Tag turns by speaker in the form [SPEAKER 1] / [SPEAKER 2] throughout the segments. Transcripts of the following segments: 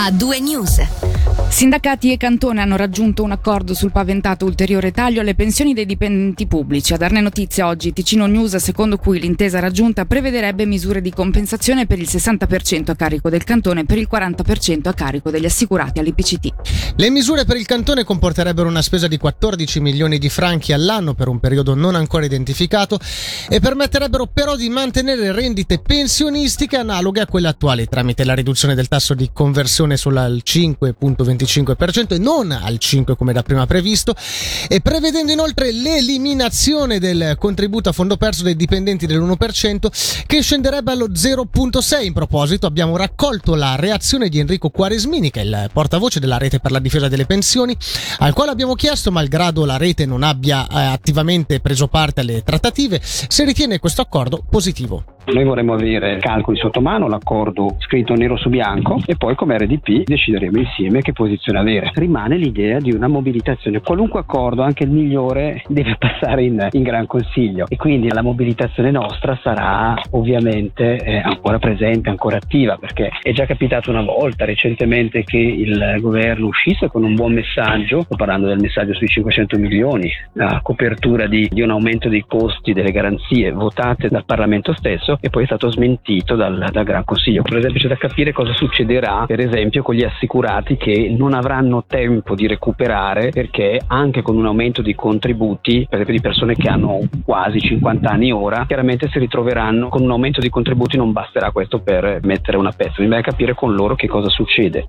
[SPEAKER 1] a due news.
[SPEAKER 2] Sindacati e Cantone hanno raggiunto un accordo sul paventato ulteriore taglio alle pensioni dei dipendenti pubblici. A darne notizia oggi Ticino News, secondo cui l'intesa raggiunta prevederebbe misure di compensazione per il 60% a carico del Cantone e per il 40% a carico degli assicurati all'IPCT.
[SPEAKER 3] Le misure per il Cantone comporterebbero una spesa di 14 milioni di franchi all'anno per un periodo non ancora identificato e permetterebbero però di mantenere rendite pensionistiche analoghe a quelle attuali tramite la riduzione del tasso di conversione sul 5.25 25% e non al 5% come da prima previsto e prevedendo inoltre l'eliminazione del contributo a fondo perso dei dipendenti dell'1% che scenderebbe allo 0.6. In proposito abbiamo raccolto la reazione di Enrico Quaresmini che è il portavoce della rete per la difesa delle pensioni al quale abbiamo chiesto malgrado la rete non abbia eh, attivamente preso parte alle trattative se ritiene questo accordo positivo.
[SPEAKER 4] Noi vorremmo avere calcoli sotto mano, l'accordo scritto nero su bianco e poi come RDP decideremo insieme che posizione avere. Rimane l'idea di una mobilitazione. Qualunque accordo, anche il migliore, deve passare in, in Gran Consiglio e quindi la mobilitazione nostra sarà ovviamente eh, ancora presente, ancora attiva perché è già capitato una volta recentemente che il governo uscisse con un buon messaggio, sto parlando del messaggio sui 500 milioni, a copertura di, di un aumento dei costi delle garanzie votate dal Parlamento stesso e poi è stato smentito dal, dal Gran Consiglio. Per esempio c'è da capire cosa succederà per esempio con gli assicurati che non avranno tempo di recuperare perché anche con un aumento di contributi, per esempio di persone che hanno quasi 50 anni ora, chiaramente si ritroveranno con un aumento di contributi non basterà questo per mettere una pezza. Bisogna capire con loro che cosa succede.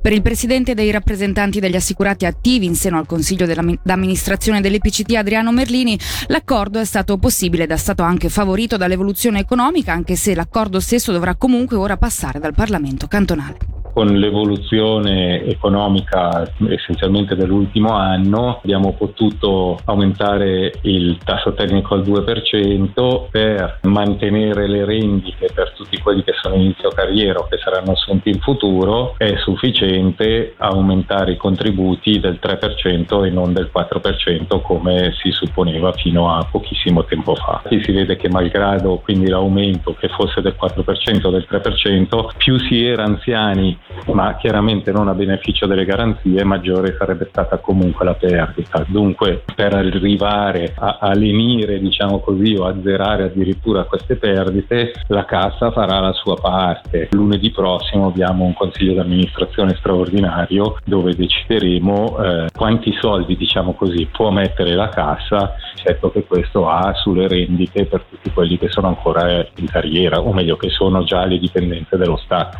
[SPEAKER 2] Per il presidente dei rappresentanti degli assicurati attivi in seno al Consiglio d'amministrazione dell'EPCT Adriano Merlini, l'accordo è stato possibile ed è stato anche favorito dall'evoluzione economica, anche se l'accordo stesso dovrà comunque ora passare dal Parlamento cantonale
[SPEAKER 5] con l'evoluzione economica essenzialmente dell'ultimo anno abbiamo potuto aumentare il tasso tecnico al 2% per mantenere le rendite per tutti quelli che sono inizio carriera o che saranno assunti in futuro è sufficiente aumentare i contributi del 3% e non del 4% come si supponeva fino a pochissimo tempo fa. Qui si vede che malgrado quindi l'aumento che fosse del 4% o del 3%, più si era anziani ma chiaramente non a beneficio delle garanzie, maggiore sarebbe stata comunque la perdita. Dunque, per arrivare a, a lenire, diciamo così, o azzerare addirittura queste perdite, la Cassa farà la sua parte. Lunedì prossimo abbiamo un consiglio di amministrazione straordinario dove decideremo eh, quanti soldi, diciamo così, può mettere la Cassa, certo che questo ha sulle rendite per tutti quelli che sono ancora in carriera, o meglio che sono già le dipendenze dello Stato.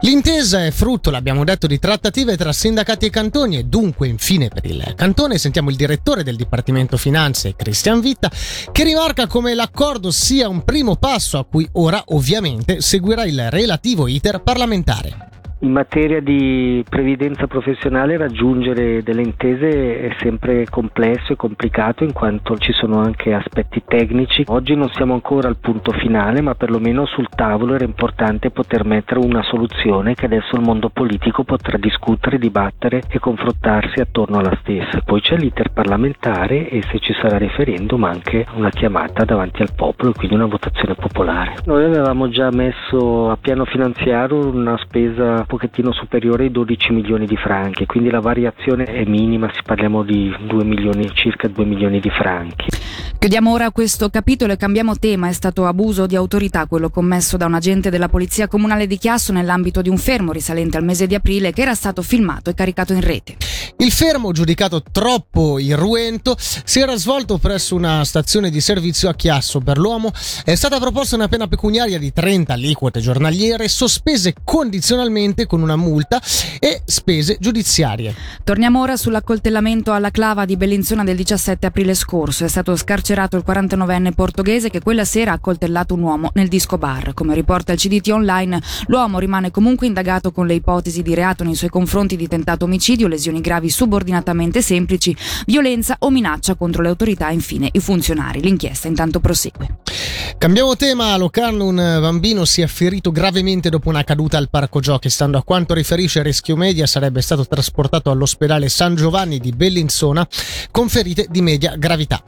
[SPEAKER 3] L'intesa è frutto, l'abbiamo detto, di trattative tra sindacati e cantoni e dunque infine per il cantone sentiamo il direttore del Dipartimento Finanze, Cristian Vitta, che rimarca come l'accordo sia un primo passo a cui ora ovviamente seguirà il relativo iter parlamentare.
[SPEAKER 6] In materia di previdenza professionale raggiungere delle intese è sempre complesso e complicato in quanto ci sono anche aspetti tecnici. Oggi non siamo ancora al punto finale ma perlomeno sul tavolo era importante poter mettere una soluzione che adesso il mondo politico potrà discutere, dibattere e confrontarsi attorno alla stessa. Poi c'è l'iter parlamentare e se ci sarà referendum anche una chiamata davanti al popolo, quindi una votazione popolare. Noi avevamo già messo a piano finanziario una spesa pochettino superiore ai 12 milioni di franchi, quindi la variazione è minima, si parliamo di 2 milioni, circa 2 milioni di franchi.
[SPEAKER 2] Chiudiamo ora questo capitolo e cambiamo tema. È stato abuso di autorità quello commesso da un agente della Polizia Comunale di Chiasso nell'ambito di un fermo risalente al mese di aprile che era stato filmato e caricato in rete.
[SPEAKER 3] Il fermo, giudicato troppo irruento, si era svolto presso una stazione di servizio a Chiasso per l'uomo. È stata proposta una pena pecuniaria di 30 aliquote giornaliere, sospese condizionalmente con una multa e spese giudiziarie.
[SPEAKER 2] Torniamo ora sull'accoltellamento alla clava di Bellinzona del 17 aprile scorso. È stato scarcerato il 49enne portoghese che quella sera ha accoltellato un uomo nel disco bar. Come riporta il CDT online, l'uomo rimane comunque indagato con le ipotesi di reato nei suoi confronti di tentato omicidio, lesioni gravi subordinatamente semplici, violenza o minaccia contro le autorità e infine i funzionari. L'inchiesta intanto prosegue.
[SPEAKER 3] Cambiamo tema, a Locarno un bambino si è ferito gravemente dopo una caduta al parco giochi. Stanno Stando a quanto riferisce Rescue Media, sarebbe stato trasportato all'ospedale San Giovanni di Bellinzona con ferite di media gravità.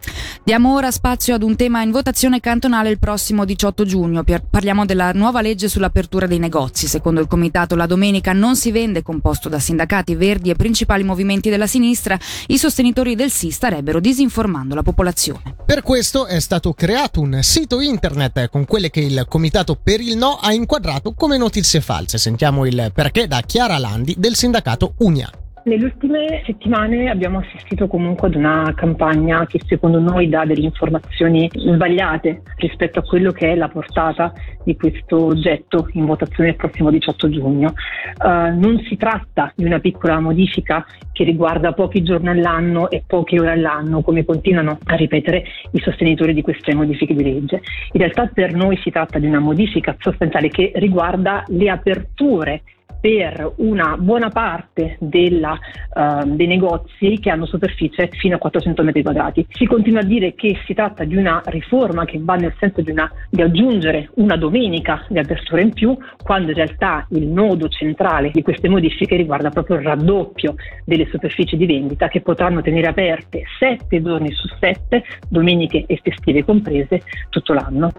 [SPEAKER 2] Diamo ora spazio ad un tema in votazione cantonale il prossimo 18 giugno. Parliamo della nuova legge sull'apertura dei negozi. Secondo il comitato, la domenica non si vende, composto da sindacati verdi e principali movimenti della sinistra. I sostenitori del sì starebbero disinformando la popolazione.
[SPEAKER 3] Per questo è stato creato un sito internet con quelle che il comitato per il no ha inquadrato come notizie false. Sentiamo il perché da Chiara Landi del sindacato Unia.
[SPEAKER 7] Nelle ultime settimane abbiamo assistito comunque ad una campagna che secondo noi dà delle informazioni sbagliate rispetto a quello che è la portata di questo oggetto in votazione il prossimo 18 giugno. Uh, non si tratta di una piccola modifica che riguarda pochi giorni all'anno e poche ore all'anno, come continuano a ripetere i sostenitori di queste modifiche di legge. In realtà per noi si tratta di una modifica sostanziale che riguarda le aperture per una buona parte della, uh, dei negozi che hanno superficie fino a 400 metri quadrati. Si continua a dire che si tratta di una riforma che va nel senso di, una, di aggiungere una domenica di apertura in più, quando in realtà il nodo centrale di queste modifiche riguarda proprio il raddoppio delle superfici di vendita che potranno tenere aperte 7 giorni su 7, domeniche e festive comprese, tutto l'anno.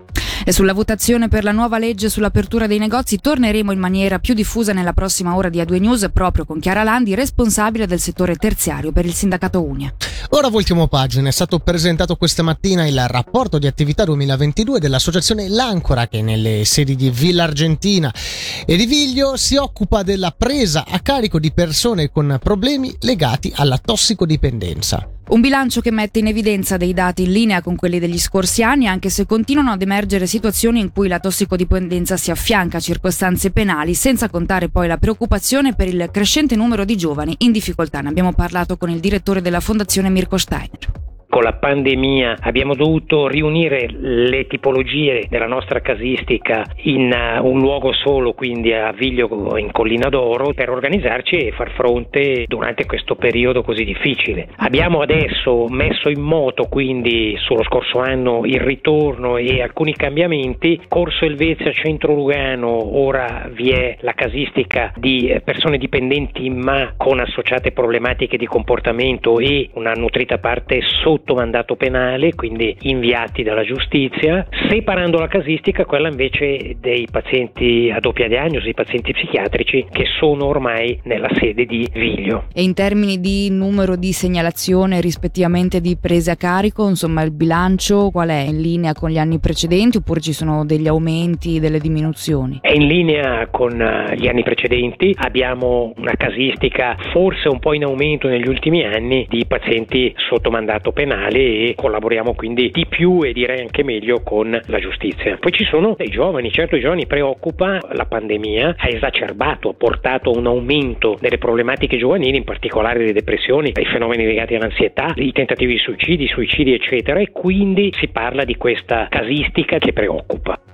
[SPEAKER 2] E sulla votazione per la nuova legge sull'apertura dei negozi torneremo in maniera più diffusa nella prossima ora di A2 News proprio con Chiara Landi, responsabile del settore terziario per il sindacato Unia.
[SPEAKER 3] Ora voltiamo pagina, è stato presentato questa mattina il rapporto di attività 2022 dell'associazione L'Ancora che nelle sedi di Villa Argentina e di Viglio si occupa della presa a carico di persone con problemi legati alla tossicodipendenza.
[SPEAKER 2] Un bilancio che mette in evidenza dei dati in linea con quelli degli scorsi anni, anche se continuano ad emergere situazioni in cui la tossicodipendenza si affianca a circostanze penali, senza contare poi la preoccupazione per il crescente numero di giovani in difficoltà. Ne abbiamo parlato con il direttore della Fondazione Mirko Steiner
[SPEAKER 8] con la pandemia abbiamo dovuto riunire le tipologie della nostra casistica in uh, un luogo solo, quindi a Viglio in Collina d'Oro, per organizzarci e far fronte durante questo periodo così difficile. Abbiamo adesso messo in moto quindi sullo scorso anno il ritorno e alcuni cambiamenti. Corso Elvezia Centro Lugano, ora vi è la casistica di persone dipendenti ma con associate problematiche di comportamento e una nutrita parte sotto sotto mandato penale, quindi inviati dalla giustizia, separando la casistica quella invece dei pazienti a doppia diagnosi, i pazienti psichiatrici che sono ormai nella sede di Viglio.
[SPEAKER 2] E in termini di numero di segnalazione rispettivamente di prese a carico, insomma il bilancio qual è? In linea con gli anni precedenti oppure ci sono degli aumenti, delle diminuzioni?
[SPEAKER 8] È in linea con eh, gli anni precedenti, abbiamo una casistica forse un po' in aumento negli ultimi anni di pazienti sotto mandato penale penale e collaboriamo quindi di più e direi anche meglio con la giustizia. Poi ci sono dei giovani, certo i giovani preoccupa la pandemia, ha esacerbato, ha portato a un aumento delle problematiche giovanili, in particolare le depressioni, i fenomeni legati all'ansietà, i tentativi di suicidi, suicidi eccetera e quindi si parla di questa casistica che preoccupa.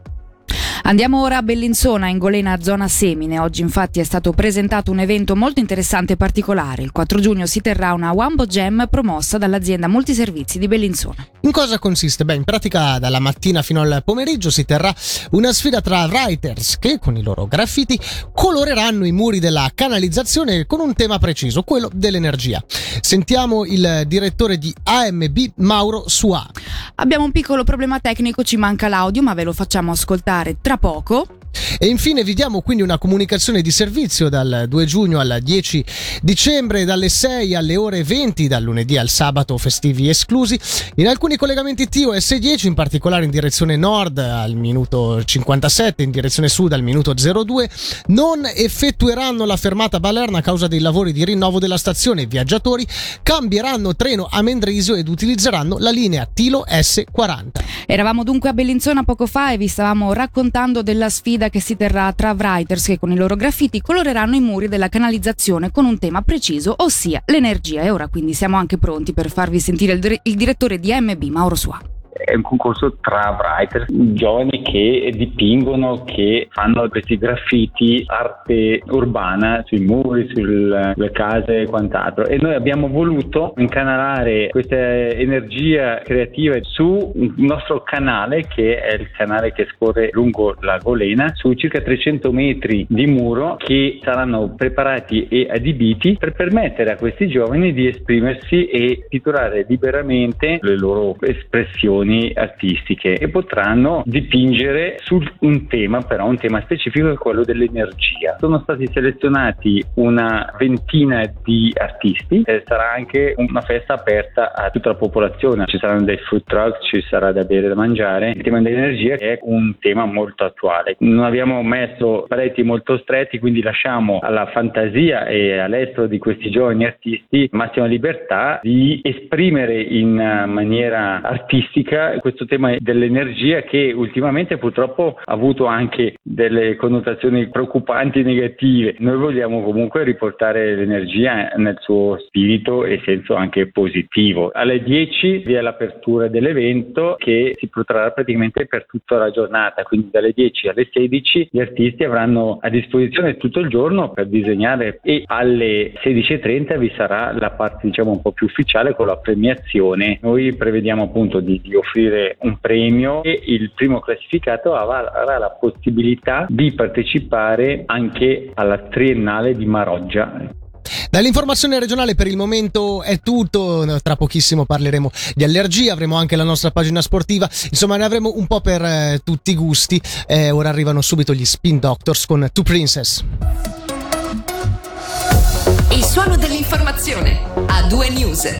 [SPEAKER 2] Andiamo ora a Bellinzona, in Golena, zona Semine. Oggi infatti è stato presentato un evento molto interessante e particolare. Il 4 giugno si terrà una Wambo Jam promossa dall'azienda Multiservizi di Bellinzona.
[SPEAKER 3] In cosa consiste? Beh, in pratica dalla mattina fino al pomeriggio si terrà una sfida tra writers che con i loro graffiti coloreranno i muri della canalizzazione con un tema preciso, quello dell'energia. Sentiamo il direttore di AMB, Mauro Sua.
[SPEAKER 2] Abbiamo un piccolo problema tecnico, ci manca l'audio, ma ve lo facciamo ascoltare tra poco.
[SPEAKER 3] E infine vi diamo quindi una comunicazione di servizio dal 2 giugno al 10 dicembre, dalle 6 alle ore 20, dal lunedì al sabato festivi esclusi. In alcuni collegamenti TOS 10, in particolare in direzione nord al minuto 57, in direzione sud al minuto 02, non effettueranno la fermata Balerna a causa dei lavori di rinnovo della stazione. I viaggiatori cambieranno treno a Mendrisio ed utilizzeranno la linea Tilo S40.
[SPEAKER 2] Eravamo dunque a Bellinzona poco fa e vi stavamo raccontando della sfida sfida che si terrà tra writers che con i loro graffiti coloreranno i muri della canalizzazione con un tema preciso, ossia l'energia. E ora quindi siamo anche pronti per farvi sentire il, dire- il direttore di MB, Mauro Sua
[SPEAKER 9] è un concorso tra writer, giovani che dipingono, che fanno questi graffiti, arte urbana sui muri, sulle case e quant'altro. E noi abbiamo voluto incanalare questa energia creativa su un nostro canale, che è il canale che scorre lungo la Golena, su circa 300 metri di muro che saranno preparati e adibiti per permettere a questi giovani di esprimersi e titolare liberamente le loro espressioni artistiche e potranno dipingere su un tema, però un tema specifico è quello dell'energia. Sono stati selezionati una ventina di artisti e sarà anche una festa aperta a tutta la popolazione. Ci saranno dei food truck, ci sarà da bere e da mangiare. Il tema dell'energia è un tema molto attuale. Non abbiamo messo paletti molto stretti, quindi lasciamo alla fantasia e all'estero di questi giovani artisti massima libertà di esprimere in maniera artistica questo tema dell'energia che ultimamente purtroppo ha avuto anche delle connotazioni preoccupanti negative. Noi vogliamo comunque riportare l'energia nel suo spirito e senso anche positivo. Alle 10 vi è l'apertura dell'evento che si protrarrà praticamente per tutta la giornata, quindi dalle 10 alle 16 gli artisti avranno a disposizione tutto il giorno per disegnare e alle 16.30 vi sarà la parte diciamo un po' più ufficiale con la premiazione. Noi prevediamo appunto di, di offrire un premio e il primo classificato avrà la possibilità di partecipare anche alla triennale di Maroggia.
[SPEAKER 3] Dall'informazione regionale per il momento è tutto, tra pochissimo parleremo di allergie, avremo anche la nostra pagina sportiva, insomma ne avremo un po' per eh, tutti i gusti. Eh, ora arrivano subito gli Spin Doctors con Two Princess.
[SPEAKER 1] Il suono dell'informazione a due news.